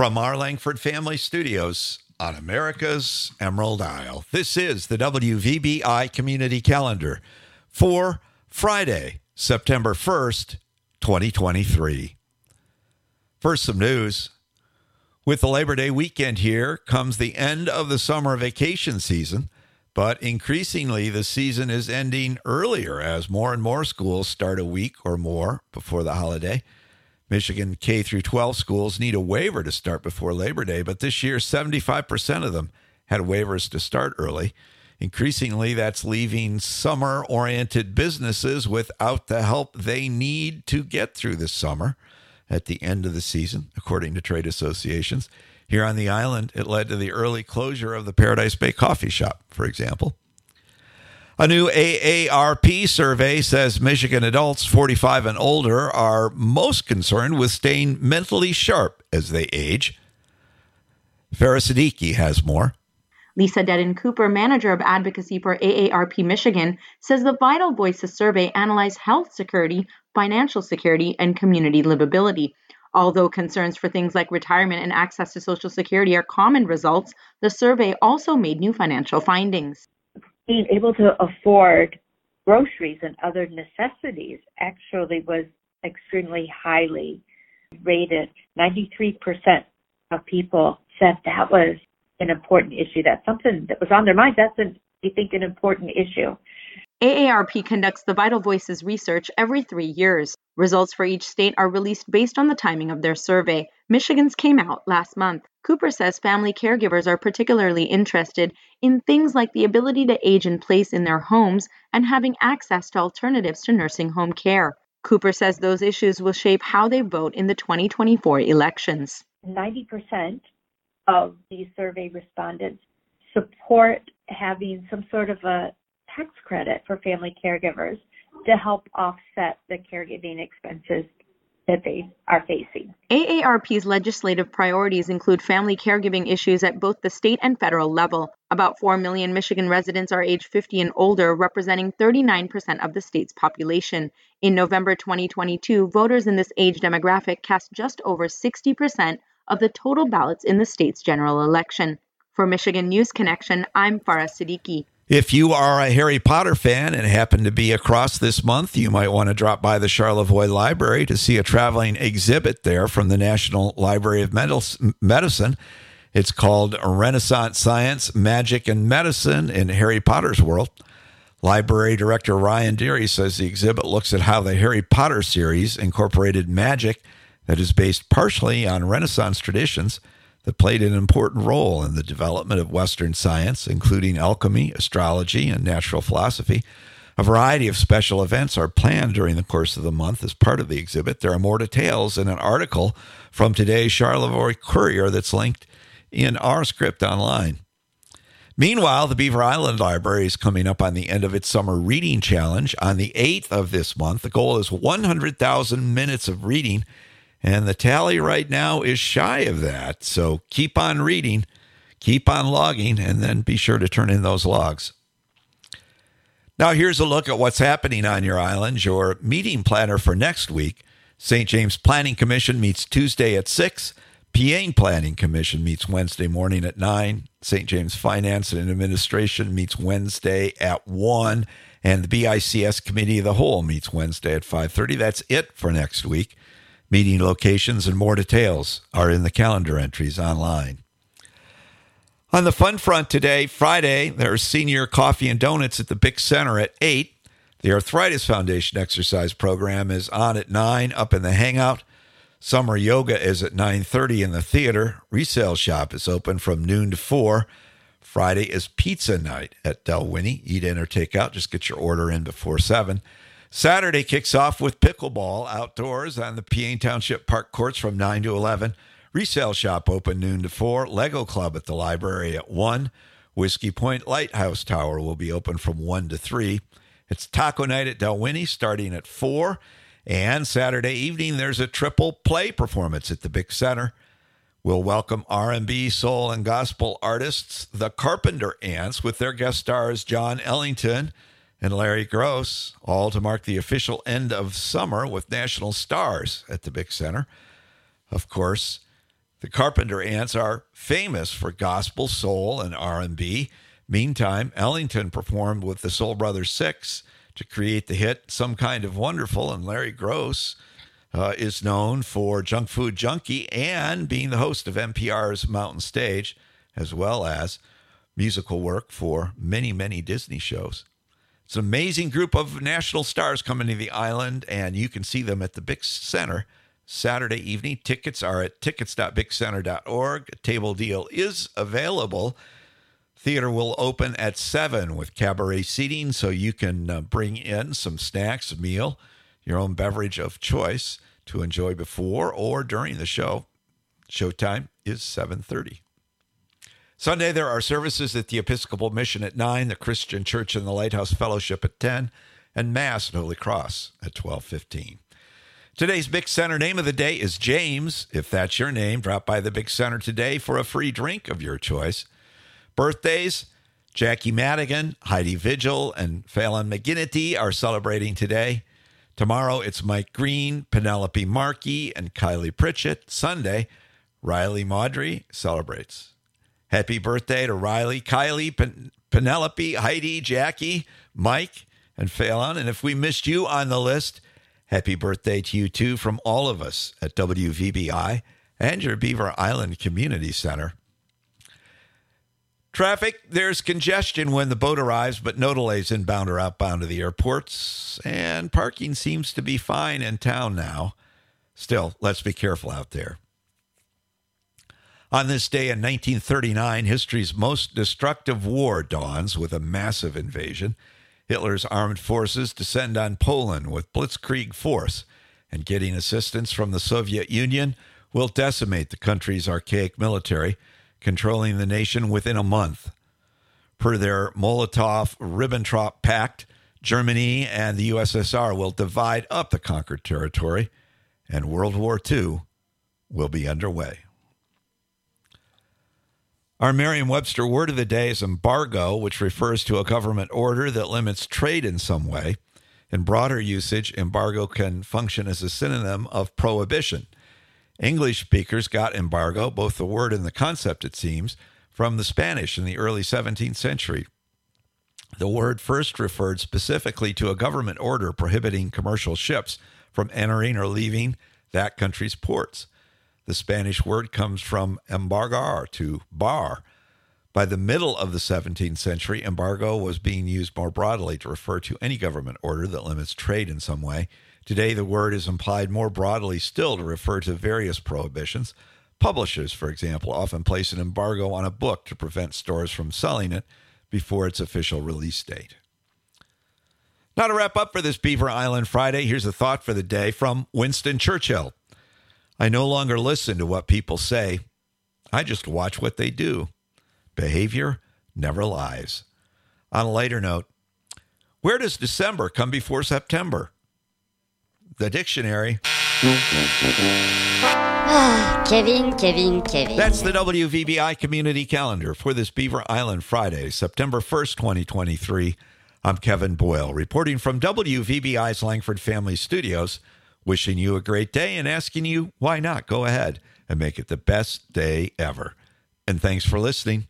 From our Langford Family Studios on America's Emerald Isle, this is the WVBI Community Calendar for Friday, September 1st, 2023. First, some news. With the Labor Day weekend here comes the end of the summer vacation season, but increasingly the season is ending earlier as more and more schools start a week or more before the holiday. Michigan K through 12 schools need a waiver to start before Labor Day, but this year 75% of them had waivers to start early. Increasingly, that's leaving summer oriented businesses without the help they need to get through the summer at the end of the season, according to trade associations. Here on the island, it led to the early closure of the Paradise Bay coffee shop, for example. A new AARP survey says Michigan adults 45 and older are most concerned with staying mentally sharp as they age. Farah Siddiqui has more. Lisa Dedden Cooper, manager of advocacy for AARP Michigan, says the Vital Voices survey analyzed health security, financial security, and community livability. Although concerns for things like retirement and access to Social Security are common results, the survey also made new financial findings being able to afford groceries and other necessities actually was extremely highly rated. 93% of people said that was an important issue. That's something that was on their mind. That's, an, I think, an important issue. AARP conducts the Vital Voices research every three years. Results for each state are released based on the timing of their survey. Michigan's came out last month. Cooper says family caregivers are particularly interested in things like the ability to age in place in their homes and having access to alternatives to nursing home care. Cooper says those issues will shape how they vote in the 2024 elections. 90% of these survey respondents support having some sort of a tax credit for family caregivers to help offset the caregiving expenses that they are facing. AARP's legislative priorities include family caregiving issues at both the state and federal level. About 4 million Michigan residents are age 50 and older, representing 39% of the state's population. In November 2022, voters in this age demographic cast just over 60% of the total ballots in the state's general election. For Michigan News Connection, I'm Farah Siddiqui. If you are a Harry Potter fan and happen to be across this month, you might want to drop by the Charlevoix Library to see a traveling exhibit there from the National Library of Medicine. It's called Renaissance Science, Magic, and Medicine in Harry Potter's World. Library director Ryan Deary says the exhibit looks at how the Harry Potter series incorporated magic that is based partially on Renaissance traditions that played an important role in the development of Western science, including alchemy, astrology, and natural philosophy. A variety of special events are planned during the course of the month as part of the exhibit. There are more details in an article from today's Charlevoix Courier that's linked in our script online. Meanwhile, the Beaver Island Library is coming up on the end of its summer reading challenge on the 8th of this month. The goal is 100,000 minutes of reading and the tally right now is shy of that. So keep on reading, keep on logging, and then be sure to turn in those logs. Now, here's a look at what's happening on your island. Your meeting planner for next week St. James Planning Commission meets Tuesday at 6. Peaine Planning Commission meets Wednesday morning at 9. St. James Finance and Administration meets Wednesday at 1. And the BICS Committee of the Whole meets Wednesday at 5.30. That's it for next week. Meeting locations and more details are in the calendar entries online. On the fun front today, Friday, there's senior coffee and donuts at the Bick Center at 8. The Arthritis Foundation exercise program is on at 9 up in the hangout. Summer yoga is at 9:30 in the theater. Resale shop is open from noon to 4. Friday is pizza night at Dalwhinnie. Eat in or take out. Just get your order in before 7. Saturday kicks off with pickleball outdoors on the Peaine Township Park courts from 9 to 11. Resale shop open noon to 4. Lego Club at the library at 1. Whiskey Point Lighthouse Tower will be open from 1 to 3. It's taco night at Dalwhinnie starting at 4. And Saturday evening, there's a triple play performance at the Bick Center. We'll welcome R&B, soul, and gospel artists, the Carpenter Ants, with their guest stars John Ellison, and Larry Groce, all to mark the official end of summer with national stars at the Bick Center. Of course, The Carpenter Ants are famous for gospel, soul, and R&B. Meantime, Ellison performed with the Soul Brothers Six to create the hit "Some Kind of Wonderful," and Larry Groce uh, is known for Junk Food Junkie and being the host of NPR's Mountain Stage, as well as musical work for many, many Disney shows. It's an amazing group of national stars coming to the island, and you can see them at the Bix Center Saturday evening. Tickets are at tickets.bixcenter.org. A table deal is available. Theater will open at 7 with cabaret seating, so you can uh, bring in some snacks, a meal, your own beverage of choice to enjoy before or during the show. Showtime is 7:30. Sunday there are services at the Episcopal Mission at 9, the Christian Church and the Lighthouse Fellowship at 10, and Mass at Holy Cross at 12:15. Today's Bick Center name of the day is James. If that's your name, drop by the Bick Center today for a free drink of your choice. Birthdays Jackie Madigan, Heidi Vigil, and Phelan McGinnity are celebrating today. Tomorrow it's Mike Green, Penelope Markey, and Kylie Pritchett. Sunday, Riley Maudry celebrates. Happy birthday to Riley, Kylie, Pen- Penelope, Heidi, Jackie, Mike, and Phelan. And if we missed you on the list, happy birthday to you too from all of us at WVBI and your Beaver Island Community Center. Traffic, there's congestion when the boat arrives, but no delays inbound or outbound to the airports. And parking seems to be fine in town now. Still, let's be careful out there. On this day in 1939, history's most destructive war dawns with a massive invasion. Hitler's armed forces descend on Poland with blitzkrieg force, and getting assistance from the Soviet Union will decimate the country's archaic military controlling the nation within a month. Per their Molotov Ribbentrop Pact, Germany and the USSR will divide up the conquered territory, and World War II will be underway. Our Merriam Webster word of the day is embargo, which refers to a government order that limits trade in some way. In broader usage, embargo can function as a synonym of prohibition. English speakers got embargo, both the word and the concept, it seems, from the Spanish in the early 17th century. The word first referred specifically to a government order prohibiting commercial ships from entering or leaving that country's ports. The Spanish word comes from embargar, to bar. By the middle of the 17th century, embargo was being used more broadly to refer to any government order that limits trade in some way, Today, the word is implied more broadly still to refer to various prohibitions. Publishers, for example, often place an embargo on a book to prevent stores from selling it before its official release date. Now, to wrap up for this Beaver Island Friday, here's a thought for the day from Winston Churchill. I no longer listen to what people say, I just watch what they do. Behavior never lies. On a lighter note, where does December come before September? the dictionary. Kevin, Kevin, Kevin. That's the WVBI community calendar for this Beaver Island Friday, September 1st, 2023. I'm Kevin Boyle, reporting from WVBI's Langford Family Studios, wishing you a great day and asking you why not go ahead and make it the best day ever. And thanks for listening.